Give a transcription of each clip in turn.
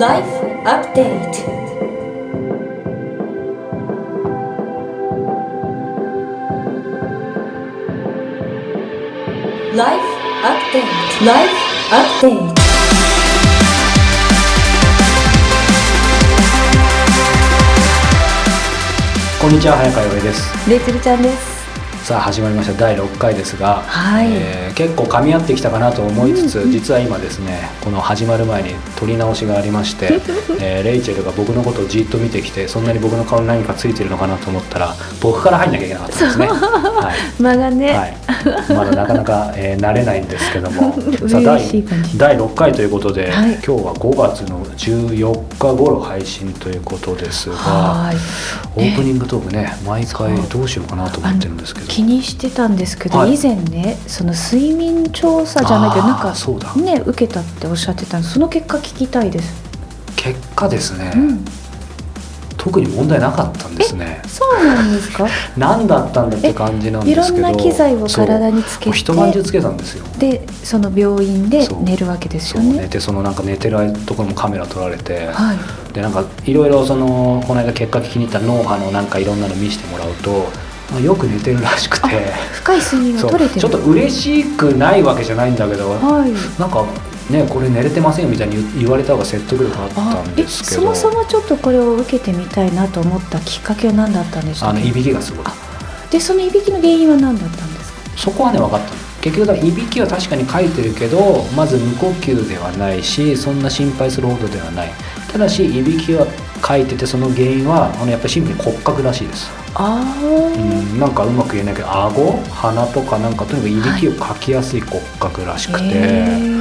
Life Update. ライフアップデートライフアップデートこんにちは早川洋平です。レイツルちゃんですさあ始まりました第6回ですが、はい。えー結構噛み合ってきたかなと思いつつ、実は今ですねこの始まる前に撮り直しがありまして、えーレイチェルが僕のことをじっと見てきてそんなに僕の顔に何かついてるのかなと思ったら僕から入んなきゃいけなかったんですね。はい。間がね、はい、まだなかなか、えー慣れないんですけども さあ嬉第第6回ということで、はい。今日は5月の14日頃配信ということですがはい。オープニングトークね毎回どうしようかなと思ってるんですけど。気にしてたんですけど、はい。以前ねその睡眠調査じゃないけどなんかそうだ。ね受けたっておっしゃってたその結果聞きたいです、結果ですね、うん特に問題なかったんですね。そうなんですか？何だったんだって感じなんいろですけどんな機材を体につけて。一晩中つけたんですよ。でその病院で寝るわけですそうよね寝てそのなんか寝てるところもカメラ撮られて、はい。でなんかいろいろそのこの間結果聞きに行った脳波のなんかいろんなの見せてもらうと、まあ、よく寝てるらしくて。深い睡眠が取れてる。ちょっと嬉しくないわけじゃないんだけど、はい。なんかねこれ寝れてませんよみたいに言言われた方が説得力あったあんえですけど。そもそもちょっとこれを受けてみたいなと思ったきっかけは何だったんでしたっけ？あのいびきがすごい。あでそのいびきの原因は何だったんですか？そこはね分かったの。結局だいびきは確かに書いてるけどまず無呼吸ではないしそんな心配するほどではない。ただしいびきは書いててその原因はあのやっぱりシンプルに骨格らしいです。ああ、うん、なんかうまく言えないけど顎？鼻とかなんかとにかくいびきをかきやすい骨格らしくて、へー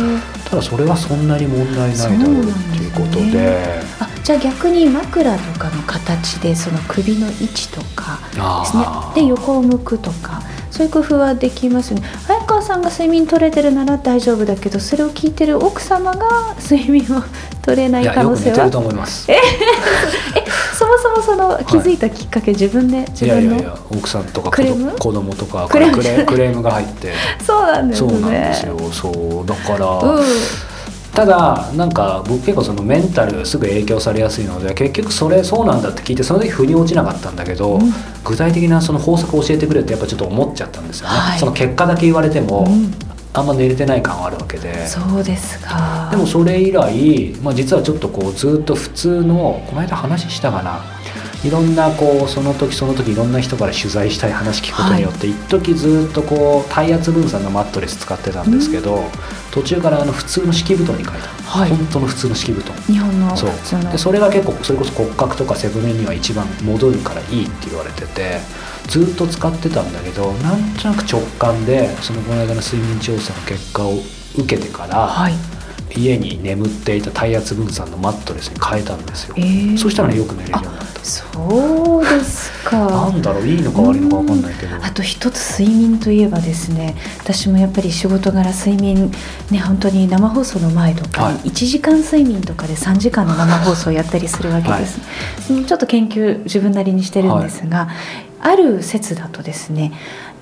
ただそれはそんなに問題ないだろうっていうことで。あじゃあ逆に枕とかの形でその首の位置とかですね。で横を向くとかそういう工夫はできますよね。早川さんが睡眠取れてるなら大丈夫だけどそれを聞いてる奥様が睡眠を取れない可能性は？よく寝てると思います。そもそもその気づいたきっかけ、自分で自分のいやいやいや奥さんとかクレーム？子供とかクレーム？クレームが入って。そうなんですね。そうなんですよ。そうだから、うん。ただなんか僕結構そのメンタルすぐ影響されやすいので結局それそうなんだって聞いてその時腑に落ちなかったんだけど、うん。具体的なその法則を教えてくれってやっぱちょっと思っちゃったんですよね、はい。その結果だけ言われても、うんあんま寝れてない感はあるわけで。そうですか。でもそれ以来、まあ、実はちょっとこうずっと普通のこの間話したかな。いろんなこうその時その時いろんな人から取材したい話聞くことによって、一時ずっとこう体圧分散のマットレス使ってたんですけど、途中からあの普通の敷布団に変えた、はい。本当の普通の敷布団。日本のそう普通の。でそれが結構それこそ骨格とか背骨には一番戻るからいいって言われててずっと使ってたんだけどなんとなく直感でそのこの間の睡眠調査の結果を受けてから、はい。家に眠っていた体圧分散のマットレスに変えたんですよ、えー。そしたらよく寝れるようになった。そうですなかんだろういいのか悪いのか分かんないけど。あと一つ睡眠といえばですね私もやっぱり仕事柄睡眠ね本当に生放送の前とかはい。に1時間睡眠とかで3時間の生放送をやったりするわけです、そのちょっと研究自分なりにしてるんですが、ある説だとですね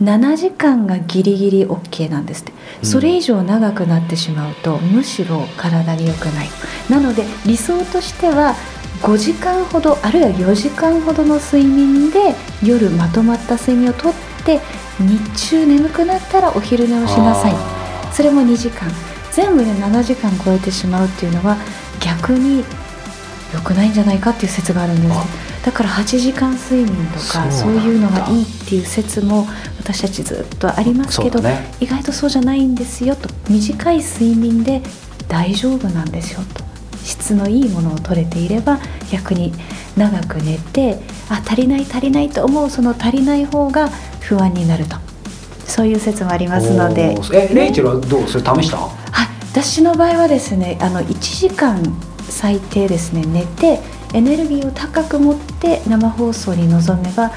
7時間がギリギリ OK なんですって。うん。それ以上長くなってしまうと、むしろ体に良くない。なので理想としては5時間ほどあるいは4時間ほどの睡眠で夜まとまった睡眠をとって日中眠くなったらお昼寝をしなさい。あそれも2時間。全部で7時間超えてしまうっていうのは逆に良くないんじゃないかっていう説があるんですあだから8時間睡眠とかそそういうのがいいっていう説も私たちずっとありますけど、ね。意外とそうじゃないんですよと。短い睡眠で大丈夫なんですよと。質のいいものを取れていれば逆に長く寝てあ足りない足りないと思うその足りない方が不安になると。そういう説もありますので。えレイチェルはどう？それ試した？はい、私の場合はですねあの1時間最低ですね寝てエネルギーを高く持って生放送に臨めば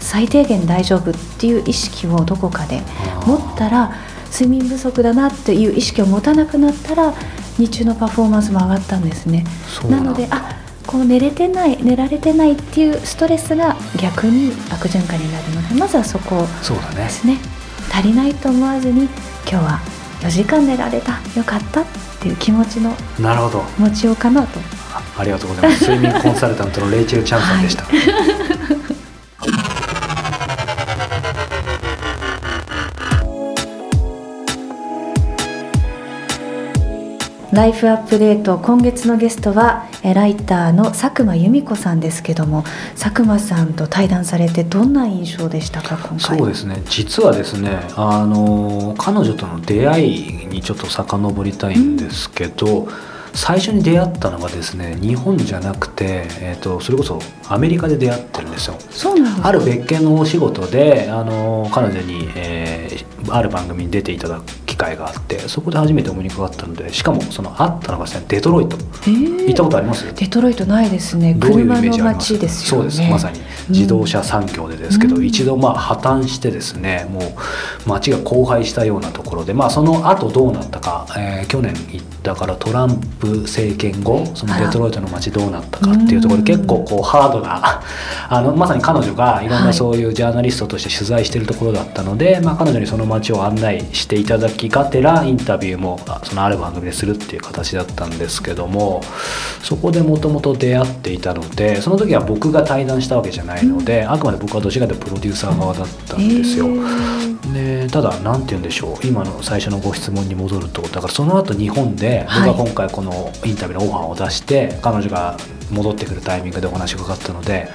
最低限大丈夫っていう意識をどこかで持ったら睡眠不足だなっていう意識を持たなくなったら日中のパフォーマンスも上がったんですね。なのであこう寝れてない寝られてないっていうストレスが逆に悪循環になるのでまずはそこをそうだね。ですね。足りないと思わずに今日は4時間寝られた。よかったっていう気持ちの持ちようかなとありがとうございます。睡眠コンサルタントのレイチェル・チャンさんでした、ライフアップデート今月のゲストはえライターの佐久間由美子さんですけども佐久間さんと対談されてどんな印象でしたか今回？そうですね。実はですねあの彼女との出会いにちょっと遡りたいんですけど、うん最初に出会ったのがですね日本じゃなくて、えーと、それこそアメリカで出会ってるんですよ。そうなんある別件のお仕事であの彼女に、えー、ある番組に出ていただく機会があってそこで初めてお目にかかったのでしかもその会ったのがですねデトロイト、行ったことあります？デトロイトないですね。どういうイメージあります？そうです。まさに自動車産業でですけど、うん、一度まあ破綻してですねもう街が荒廃したようなところでまあその後どうなったか、えー、去年行ったからトランプ政権後そのデトロイトの街どうなったかっていうところで結構こうハードな あのまさに彼女がいろんなそういうジャーナリストとして取材してるところだったので、はい、まあ、彼女にその街を案内していただきがてらインタビューもそのある番組でするっていう形だったんですけどもそこでもともと出会っていたのでその時は僕が対談したわけじゃないので、うん、あくまで僕はどちらかというとプロデューサー側だったんですよ。でただ何て言うんでしょう。今の最初のご質問に戻るとだからその後日本で僕は今回このインタビューのオファーを出して彼女が戻ってくるタイミングでお話がかかったので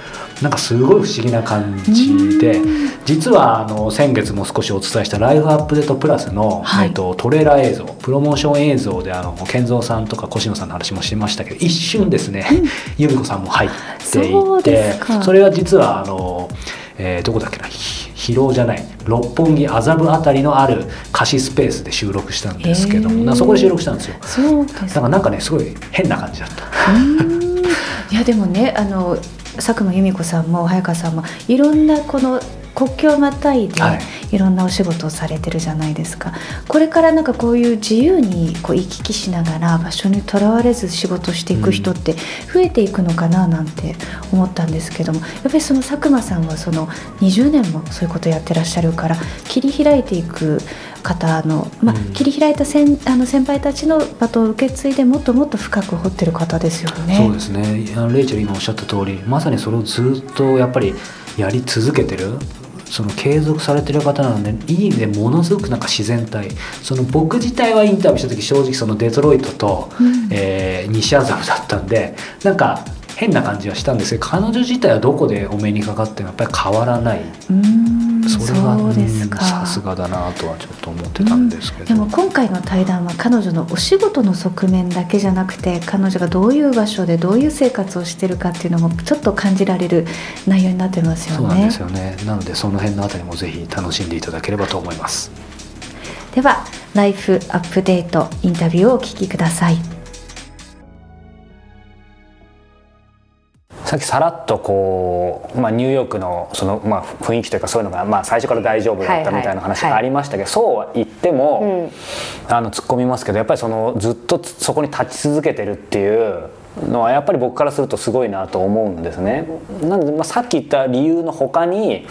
なんかすごい不思議な感じで実はあの先月も少しお伝えした「ライフアップデートプラスの」はい、えっと、トレーラー映像プロモーション映像であの健三さんとか越野さんの話もしましたけど一瞬ですね、うん、由美子さんも入っていてそれは実はあの、えー、どこだっけな広尾じゃない六本木麻布あたりのある貸しスペースで収録したんですけども、そこで収録したんですよ。そうですだからなんかねすごい変な感じだった。いやでもねあの佐久間由美子さんも早川さんもいろんなこの国境をまたいでい。ろんなお仕事をされてるじゃないですか、はい、これからなんかこういう自由にこう行き来しながら場所にとらわれず仕事していく人って増えていくのかななんて思ったんですけどもやっぱりその佐久間さんはその20年もそういうことやってらっしゃるから切り開いていく方の、まあ、切り開いた先あの先輩たちのバトンを受け継いでもっともっと深く掘ってる方ですよね。そうですね。あのレイチェル今おっしゃった通りまさにそれをずっとやっぱりやり続けてるその継続されてる方なのでいい意味でものすごくなんか自然体。その僕自体はインタビューした時正直そのデトロイトと、うん、えー、西麻布だったんでなんか変な感じはしたんですけど彼女自体はどこでお目にかかってもやっぱり変わらない。うんそれはさすがだなとはちょっと思ってたんですけど、でも今回の対談は彼女のお仕事の側面だけじゃなくて彼女がどういう場所でどういう生活をしてるかっていうのもちょっと感じられる内容になってますよね。そうなんですよね。なのでその辺のあたりもぜひ楽しんでいただければと思います。ではライフアップデートインタビューをお聞きくださいさっきさらっとこう、まあ、ニューヨークのその、まあ、雰囲気というかそういうのが、まあ、最初から大丈夫だったみたいな話がありましたけど、そうは言っても、あの突っ込みますけどやっぱりそのずっとそこに立ち続けてるっていうのはやっぱり僕からするとすごいなと思うんですね。なので、まあ、さっき言った理由の他に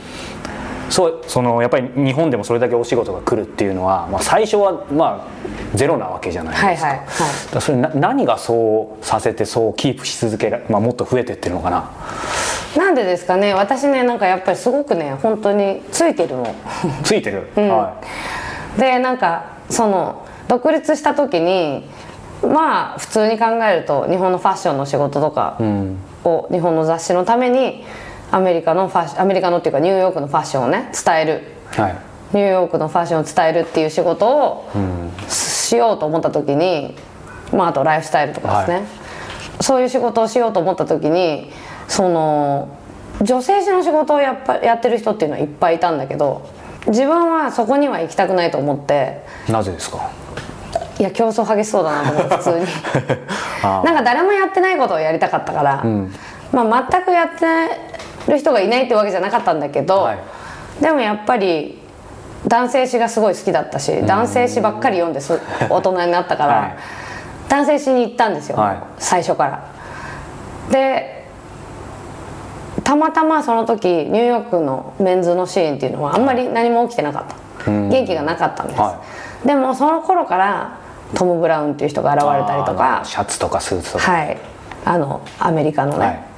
そうそのやっぱり日本でもそれだけお仕事が来るっていうのは、まあ、最初はまあゼロなわけじゃないですか,、はいはいはい、それな何がそうさせてそうキープし続ける、まあ、もっと増えてってるのかな。なんでですかね。私ねなんかやっぱりすごくね本当についてるの。ついてる、うん、はい、でなんかその独立した時にまあ普通に考えると日本のファッションの仕事とかを日本の雑誌のためにアメリカのファッシアメリカのっていうかニューヨークのファッションをね伝える、はい、ニューヨークのファッションを伝えるっていう仕事をしようと思った時に、まあ、あとライフスタイルとかですね、はい、そういう仕事をしようと思った時にその女性誌の仕事をやっぱやってる人っていうのはいっぱいいたんだけど自分はそこには行きたくないと思ってなぜですか？いや競争激しそうだなと思って 普通に。なんか誰もやってないことをやりたかったから、うん、まあ、全くやってないる人がいないってわけじゃなかったんだけど、はい、でもやっぱり男性誌がすごい好きだったし男性誌ばっかり読んです 大人になったから、はい、男性誌に行ったんですよ、はい、最初から。でたまたまその時ニューヨークのメンズのシーンっていうのはあんまり何も起きてなかった、元気がなかったんです、でもその頃からトム・ブラウンっていう人が現れたりとかシャツとかスーツとか。はい。あのアメリカのね、はい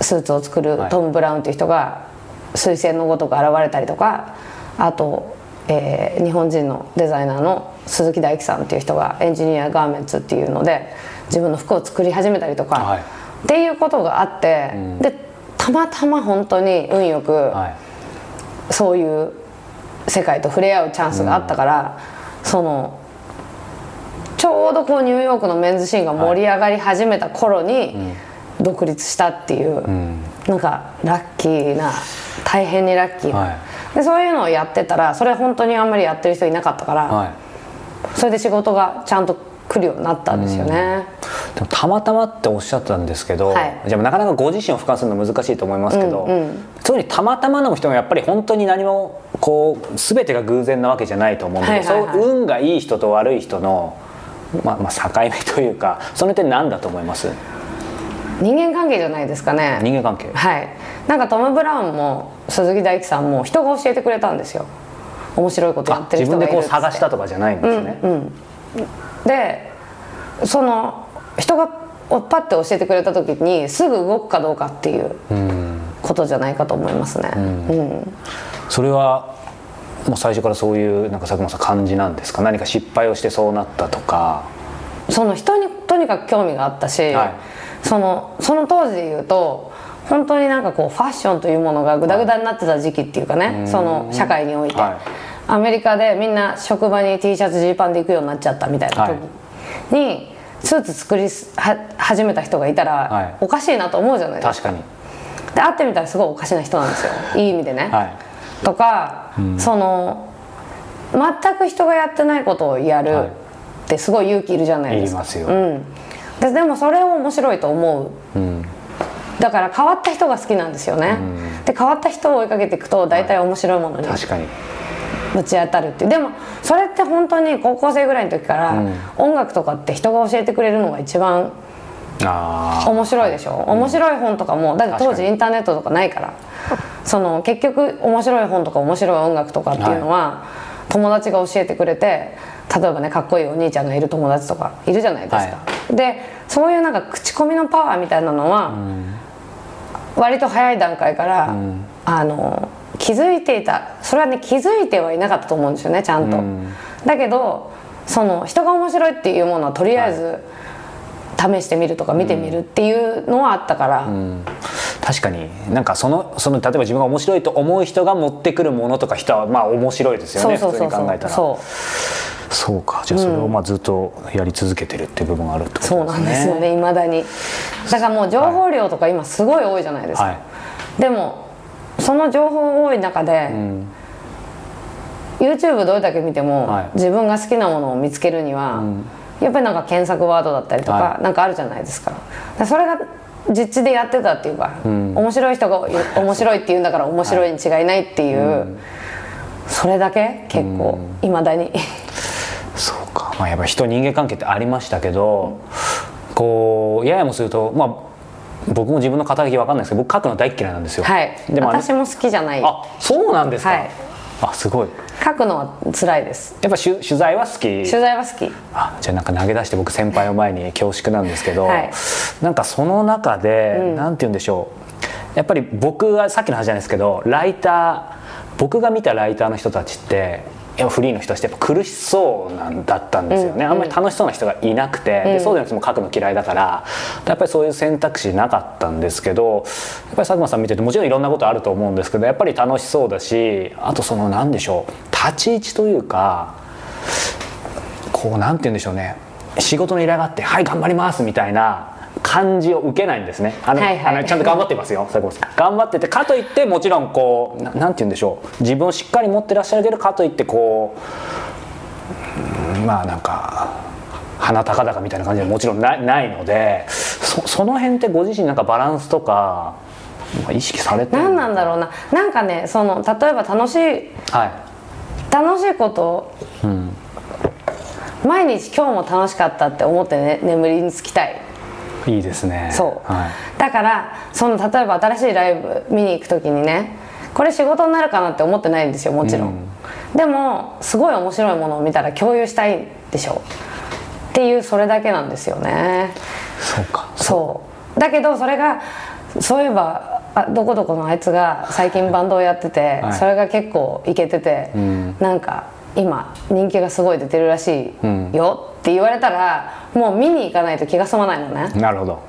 スーツを作るはい。トム・ブラウンっていう人が彗星のごとく現れたりとかあと、えー日本人のデザイナーの鈴木大樹さんっていう人がエンジニアガーメンツっていうので自分の服を作り始めたりとか、はい。っていうことがあって、でたまたま本当に運よく、はい。そういう世界と触れ合うチャンスがあったから、そのちょうどこうニューヨークのメンズシーンが盛り上がり始めた頃に独立したっていう、なんかラッキーな大変にラッキーな、はい。でそういうのをやってたらそれ本当にあんまりやってる人いなかったから、はい。それで仕事がちゃんと来るようになったんですよね、でもたまたまっておっしゃったんですけど、はい。じゃあなかなかご自身を俯瞰するの難しいと思いますけど、うんうんたまたまの人がやっぱり本当に何もこう全てが偶然なわけじゃないと思うんで、はいはいはい。そう運がいい人と悪い人の、まあ、まあ境目というかその点何だと思います？人間関係じゃないですかね。人間関係？はい。なんかトム・ブラウンも鈴木大樹さんも人が教えてくれたんですよ。面白いことやあってる自分でこう人がいるっつって。探したとかじゃないんですね、でその人がパッて教えてくれた時にすぐ動くかどうかっていうことじゃないかと思いますね、うん。それはもう最初からそういうなんか佐久間さん感じなんですか？何か失敗をしてそうなったとか。その人にとにかく興味があったし、はいそのその当時で言うと本当になんかこうファッションというものがグダグダになってた時期っていうかね、その社会において、はい。アメリカでみんな職場に T シャツジーパンで行くようになっちゃったみたいな時に、スーツ作りすは始めた人がいたら、はい。おかしいなと思うじゃないですか。確かに。で会ってみたらすごいおかしな人なんですよ。いい意味でね、はい。とか、その全く人がやってないことをやるはい。ってすごい勇気いるじゃないですか、いりますよ、うん、ででもそれを面白いと思う、だから変わった人が好きなんですよね、で変わった人を追いかけていくと大体面白いものに確かに。ぶち当たるっていう。でもそれって本当に高校生ぐらいの時から、音楽とかって人が教えてくれるのが一番あ面白いでしょ、面白い本とかも。だって当時インターネットとかないから。その結局面白い本とか面白い音楽とかっていうのは、友達が教えてくれて例えばねかっこいいお兄ちゃんがいる友達とかいるじゃないですか、はでそういうなんか口コミのパワーみたいなのは、割と早い段階から、あの気づいていた。それはね気づいてはいなかったと思うんですよねちゃんと、だけどその人が面白いっていうものはとりあえず、試してみるとか見てみるっていうのはあったから、確かに。なんかそのその例えば自分が面白いと思う人が持ってくるものとか人はまあ面白いですよねそうそうそうそう。普通に考えたら。そうそうか。じゃあそれをまあずっとやり続けてるっていう部分があるってことですね。そうなんですよねいまだに。だからもう情報量とか今すごい多いじゃないですか、はい。でもその情報多い中で、YouTube どれだけ見ても、はい。自分が好きなものを見つけるには、やっぱりなんか検索ワードだったりとか、はなんかあるじゃないですか。だからそれが実地でやってたっていうか、面白い人が 面白いって言うんだから面白いに違いないっていう、それだけ結構いまだにそうか。まあやっぱ人人間関係ってありましたけどこうややもするとまあ僕も自分の肩書きわかんないですけど僕書くの大っ嫌いなんですよ。はい。でも私も好きじゃない。あそうなんですか、はい。あすごい。書くのは辛いです。やっぱ取取材は好き？取材は好き。あじゃあなんか投げ出して僕先輩を前に恐縮なんですけど、はい。なんかその中で、なんて言うんでしょう。やっぱり僕がさっきの話じゃないですけどライター僕が見たライターの人たちってフリーの人たちってやっぱ苦しそうなんだったんですよね、あんまり楽しそうな人がいなくて、でそうじゃなくても書くの嫌いだから。やっぱりそういう選択肢なかったんですけどやっぱり佐久間さん見ててもちろんいろんなことあると思うんですけどやっぱり楽しそうだしあとその何でしょう。立ち位置というかこうなんて言うんでしょうね。仕事の依頼があって「はい頑張ります」みたいな感じを受けないんですね。あの、はいはい。あのちゃんと頑張ってますよ。佐久間さん頑張っててかといってもちろんこうななんて言うんでしょう。自分をしっかり持ってらっしゃるけどかといってこううんまあなんか鼻高々みたいな感じでもちろんないないのでそその辺ってご自身なんかバランスとか意識されてる何なんだろうな。なんかねその例えば楽しいはい。楽しいこと、毎日今日も楽しかったって思って、ね、眠りにつきたいいいですね。そう、はい。だからその例えば新しいライブ見に行く時にねこれ仕事になるかなって思ってないんですよもちろん、でもすごい面白いものを見たら共有したいでしょ。っっていうそれだけなんですよね。そうか。そう。だけどそれがそういえばあどこどこのあいつが最近バンドをやってて、はい。それが結構イケてて、ん。なんか今人気がすごい出てるらしいよって言われたらもう見に行かないと気が済まないのね。なるほど。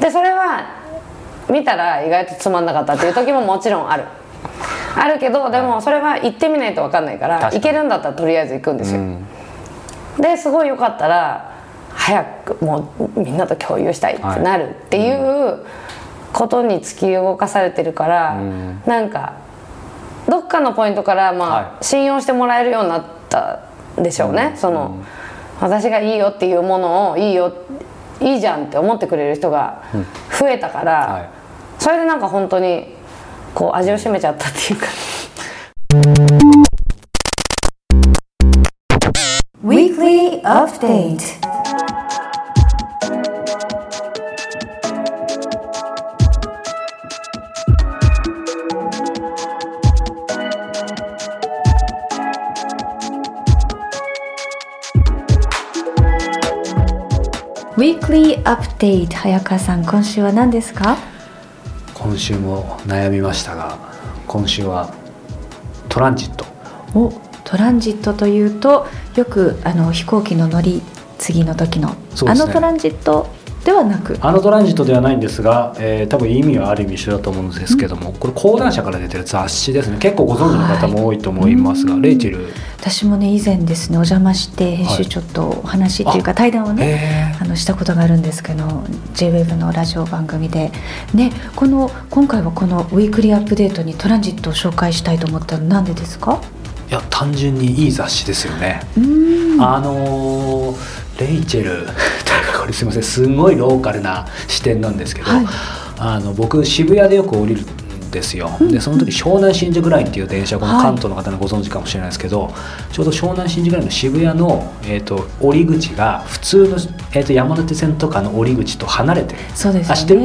でそれは見たら意外とつまんなかったっていう時ももちろんある。あるけどでもそれは行ってみないと分かんないから行けるんだったらとりあえず行くんですよ、うん。ですごいよかったら早くもうみんなと共有したいってなるっていうことに突き動かされてるから、ん。なんかどっかのポイントからまあ、はい。信用してもらえるようになったんでしょうね、その、私がいいよっていうものをいいよいいじゃんって思ってくれる人が増えたから、はい。それでなんか本当にこう味を占めちゃったっていうか。Weekly Update ウィークリーアップデート早川さん今週は何ですか？今週も悩みましたが今週はトランジット。おトランジットというとよくあの飛行機の乗り継ぎの時の、ね。あのトランジットではなく。あのトランジットではないんですが、えー多分意味はある意味一緒だと思うんですけども、これ講談社から出てる雑誌ですね。結構ご存知の方も多いと思いますが、はい。レイチェル。私もね以前ですねお邪魔して編集ちょっとお話っていうか、対談をねえあのしたことがあるんですけど JWEB のラジオ番組で、ね、この今回はこのウィークリーアップデートにトランジットを紹介したいと思ったのなんでですか？ーいや単純にいい雑誌ですよね、あのーレイチェルこれすみませんすごいローカルな視点なんですけど、はい。あの僕渋谷でよく降りるんですよ、でその時湘南新宿ラインっていう電車このはい。関東の方にご存知かもしれないですけど、ちょうど湘南新宿ラインの渋谷の、えー、と降り口が普通の、えー、と山手線とかの降り口と離れてる。そうですあ知ってる？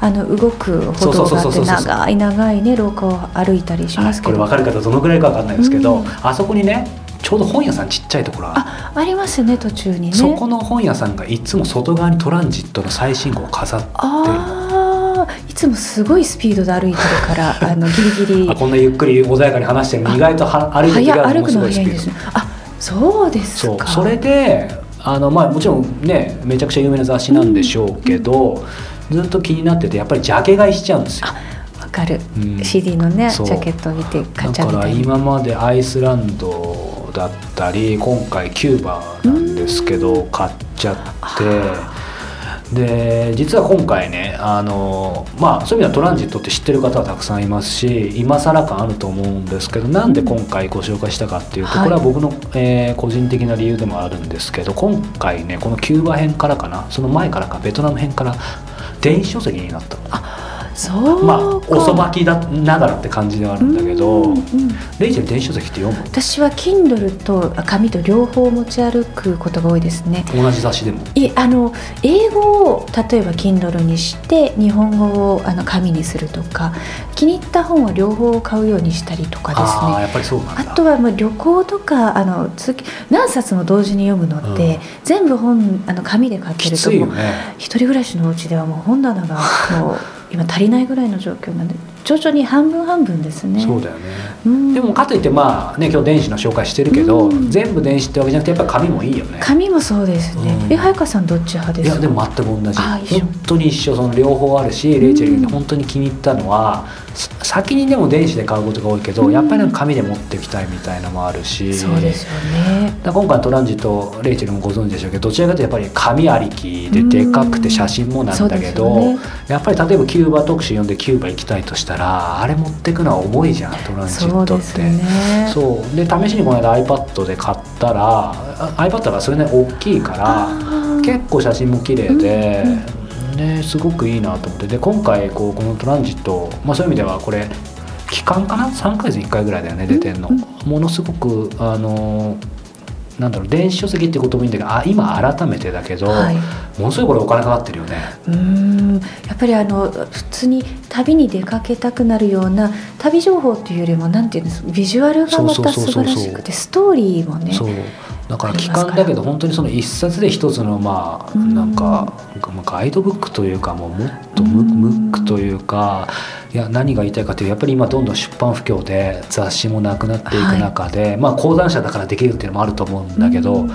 あの動く歩道があって長い長いね廊下を歩いたりしはいますけど、これ分かる方どのぐらいか分かんないですけど、うん。あそこにねちょうど本屋さんちっちゃいところがあありますね途中にね。そこの本屋さんがいつも外側にトランジットの最新号を飾ってる。ああいつもすごいスピードで歩いてるから あのギリギリ。あこんなゆっくり穏やかに話して意外とは歩いてる時はもの早歩くのすごいスピード早いんですね。あそうですか。そう。それであの、まあ、もちろんねめちゃくちゃ有名な雑誌なんでしょうけど、ずっと気になっててやっぱりジャケ買いしちゃうんですよ。わかる、うん。CD のねジャケットを見て買っちゃだからうみたいな。今までアイスランドだったり今回キューバなんですけど買っちゃってで実は今回ねあのまあそういう意味ではトランジットって知ってる方はたくさんいますし今更感あると思うんですけどなんで今回ご紹介したかっていうとはい。これは僕の、えー個人的な理由でもあるんですけど今回ねこのキューバ編からかなその前からかベトナム編から電子書籍になったの。そうか。まあ遅まきだながらって感じではあるんだけど、うんうんレイチェル電子書籍って読む？私は Kindle とあ紙と両方持ち歩くことが多いですね。同じ雑誌でも？いあの英語を例えば Kindle にして日本語をあの紙にするとか気に入った本は両方買うようにしたりとかですね。やっぱりそうなんだ。あとはまあ旅行とかあの何冊も同時に読むのって、うん。全部本あの紙で買ってきるともうついよね。一人暮らしのお家ではもう本棚がもう今足りないぐらいの状況なんで徐々に半分半分ですね。そうだよね。うん。でもかといってまあね今日電子の紹介してるけど、うん。全部電子ってわけじゃなくてやっぱ紙もいいよね。紙もそうですね。うん。え早川さんどっち派ですか？いやでも全く同じ。本当に一緒。その両方あるしレイチェルに本当に気に入ったのは、さ先にでも電子で買うことが多いけど、うん。やっぱり紙で持っていきたいみたいなのもあるし。そうですよね。今回のトランジットレイチェルもご存知でしょうけどどちらかというとやっぱり紙ありきででかくて写真もなんだけど、うんね。やっぱり例えばキューバ特集読んでキューバ行きたいとしたらあれ持ってくのは重いじゃんトランジットって。そうですね。そう。で試しにこの間 iPad で買ったらあ iPad がそれなりに大きいから結構写真も綺麗でうん、ですごくいいなと思って。で今回こうこのトランジット、まあ、そういう意味ではこれ期間かな？3ヶ月に1回ぐらいだよね出てんの、うん。ものすごくあのなんだろう電子書籍っていうこともいいんだけどあ今改めてだけど、はい。ものすごいこれお金かかってるよね。うーん。やっぱりあの普通に旅に出かけたくなるような旅情報っていうよりもなんていうんですビジュアルがまた素晴らしくてストーリーもね。そうだから期間だけど本当にその一冊で一つのまあなんかガイドブックというかもうもっとムックというかいや何が言いたいかというとやっぱり今どんどん出版不況で雑誌もなくなっていく中で、まあ講談社だからできるっていうのもあると思うんだけど。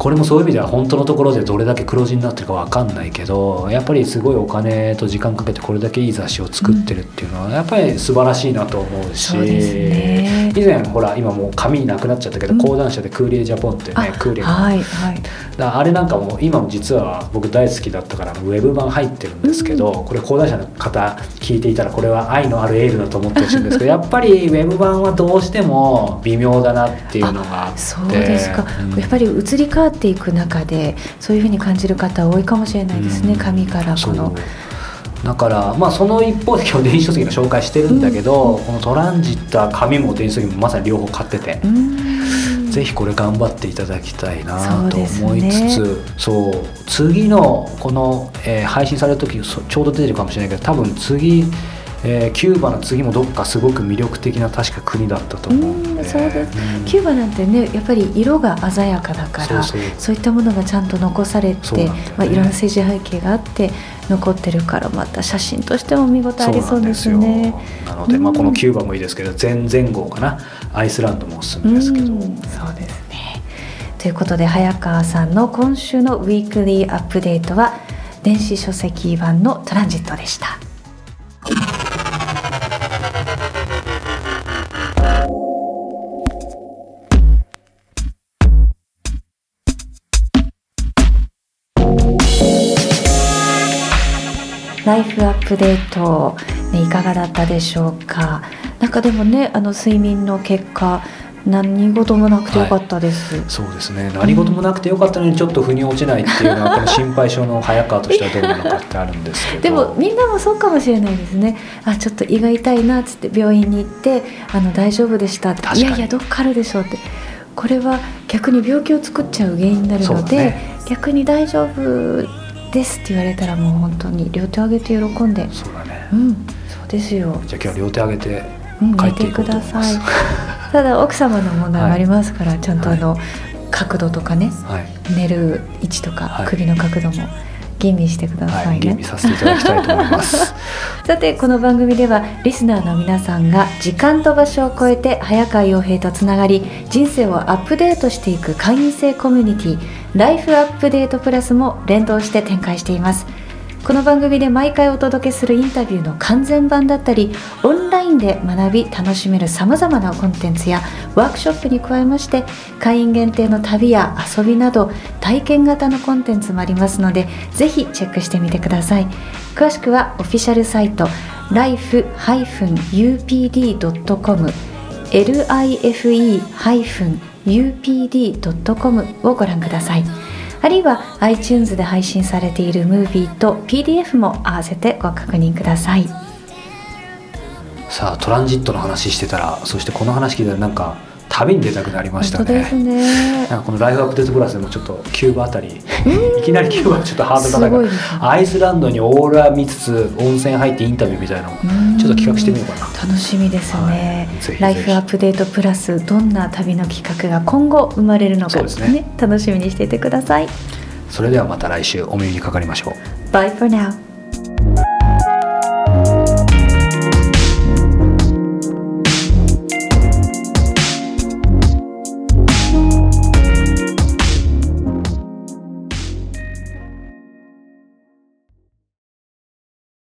これもそういう意味では本当のところでどれだけ黒字になってるか分かんないけどやっぱりすごいお金と時間かけてこれだけいい雑誌を作ってるっていうのはやっぱり素晴らしいなと思うし、うね、以前ほら今もう紙なくなっちゃったけど、講談社でクーリエジャポンってねクーリエが、はいはい、あれなんかも今も実は僕大好きだったからウェブ版入ってるんですけど、これ講談社の方聞いていたらこれは愛のあるエールだと思ってほしいんですけど やっぱりウェブ版はどうしても微妙だなっていうのがあって。そうですか、うん、やっぱり移り変わっていく中でそういうふうに感じる方多いかもしれないですね、紙からこの。だからまあその一方で今日電子書籍の紹介してるんだけど、うん、このトランジットは紙も電子書籍もまさに両方買ってて、ぜひこれ頑張っていただきたいなと思いつつそう、ね,、次のこの、えー、配信される時ちょうど出てるかもしれないけど多分次えー、キューバの次もどっかすごく魅力的な確か国だったと思うんで。そうです、うん、キューバなんてねやっぱり色が鮮やかだからそういったものがちゃんと残されて、ね、まあ、いろんな政治背景があって残ってるからまた写真としても見事ありそうですね。なので、まあ、このキューバもいいですけど前々後かな。アイスランドもおすすめですけど、そうですね。ということで早川さんの今週のウィークリーアップデートは電子書籍版のトランジットでした。ライフアップデート、ね、いかがだったでしょうか？なんかでもねあの睡眠の結果何事もなくてよかったです、はい、そうですね。何事もなくてよかったのにちょっと腑に落ちないっていうのはこの心配性の早川としてはどうなのかってあるんですけど。でもみんなもそうかもしれないですね。あちょっと胃が痛いなっつって病院に行ってあの大丈夫でしたって。いやいやどっかあるでしょうって。これは逆に病気を作っちゃう原因になるので、ね、逆に大丈夫ですって言われたらもう本当に両手上げて喜んで。そうだね。うん。そうですよ。じゃあ今日は両手上げて帰っていこうと思います、うん、ただ奥様の問題もありますから、はい、ちゃんとあの、はい、角度とかね、はい、寝る位置とか、首の角度も吟味してくださいね、吟味させていただきたいと思いますさてこの番組ではリスナーの皆さんが時間と場所を超えて早川洋平とつながり人生をアップデートしていく会員制コミュニティライフアップデートプラスも連動して展開していますこの番組で毎回お届けするインタビューの完全版だったりオンラインで学び楽しめるさまざまなコンテンツやワークショップに加えまして会員限定の旅や遊びなど体験型のコンテンツもありますのでぜひチェックしてみてください。詳しくはオフィシャルサイト life-upd.com life-upd.com をご覧ください。あるいは iTunes で配信されているムービーと PDF も合わせてご確認ください。さあトランジットの話してたらそしてこの話聞いたらなんか旅に出たくなりましたね。ねなんかこのライフアップデートプラスでもちょっとキューバあたりいきなりキューバはちょっとハードル高いから、ね、アイスランドにオーロラ見つつ温泉入ってインタビューみたいなのちょっと企画してみようかな。楽しみですね、はい、ライフアップデートプラスどんな旅の企画が今後生まれるのか、ね、ね、楽しみにしていてください。それではまた来週お耳にかかりましょう。Bye for now.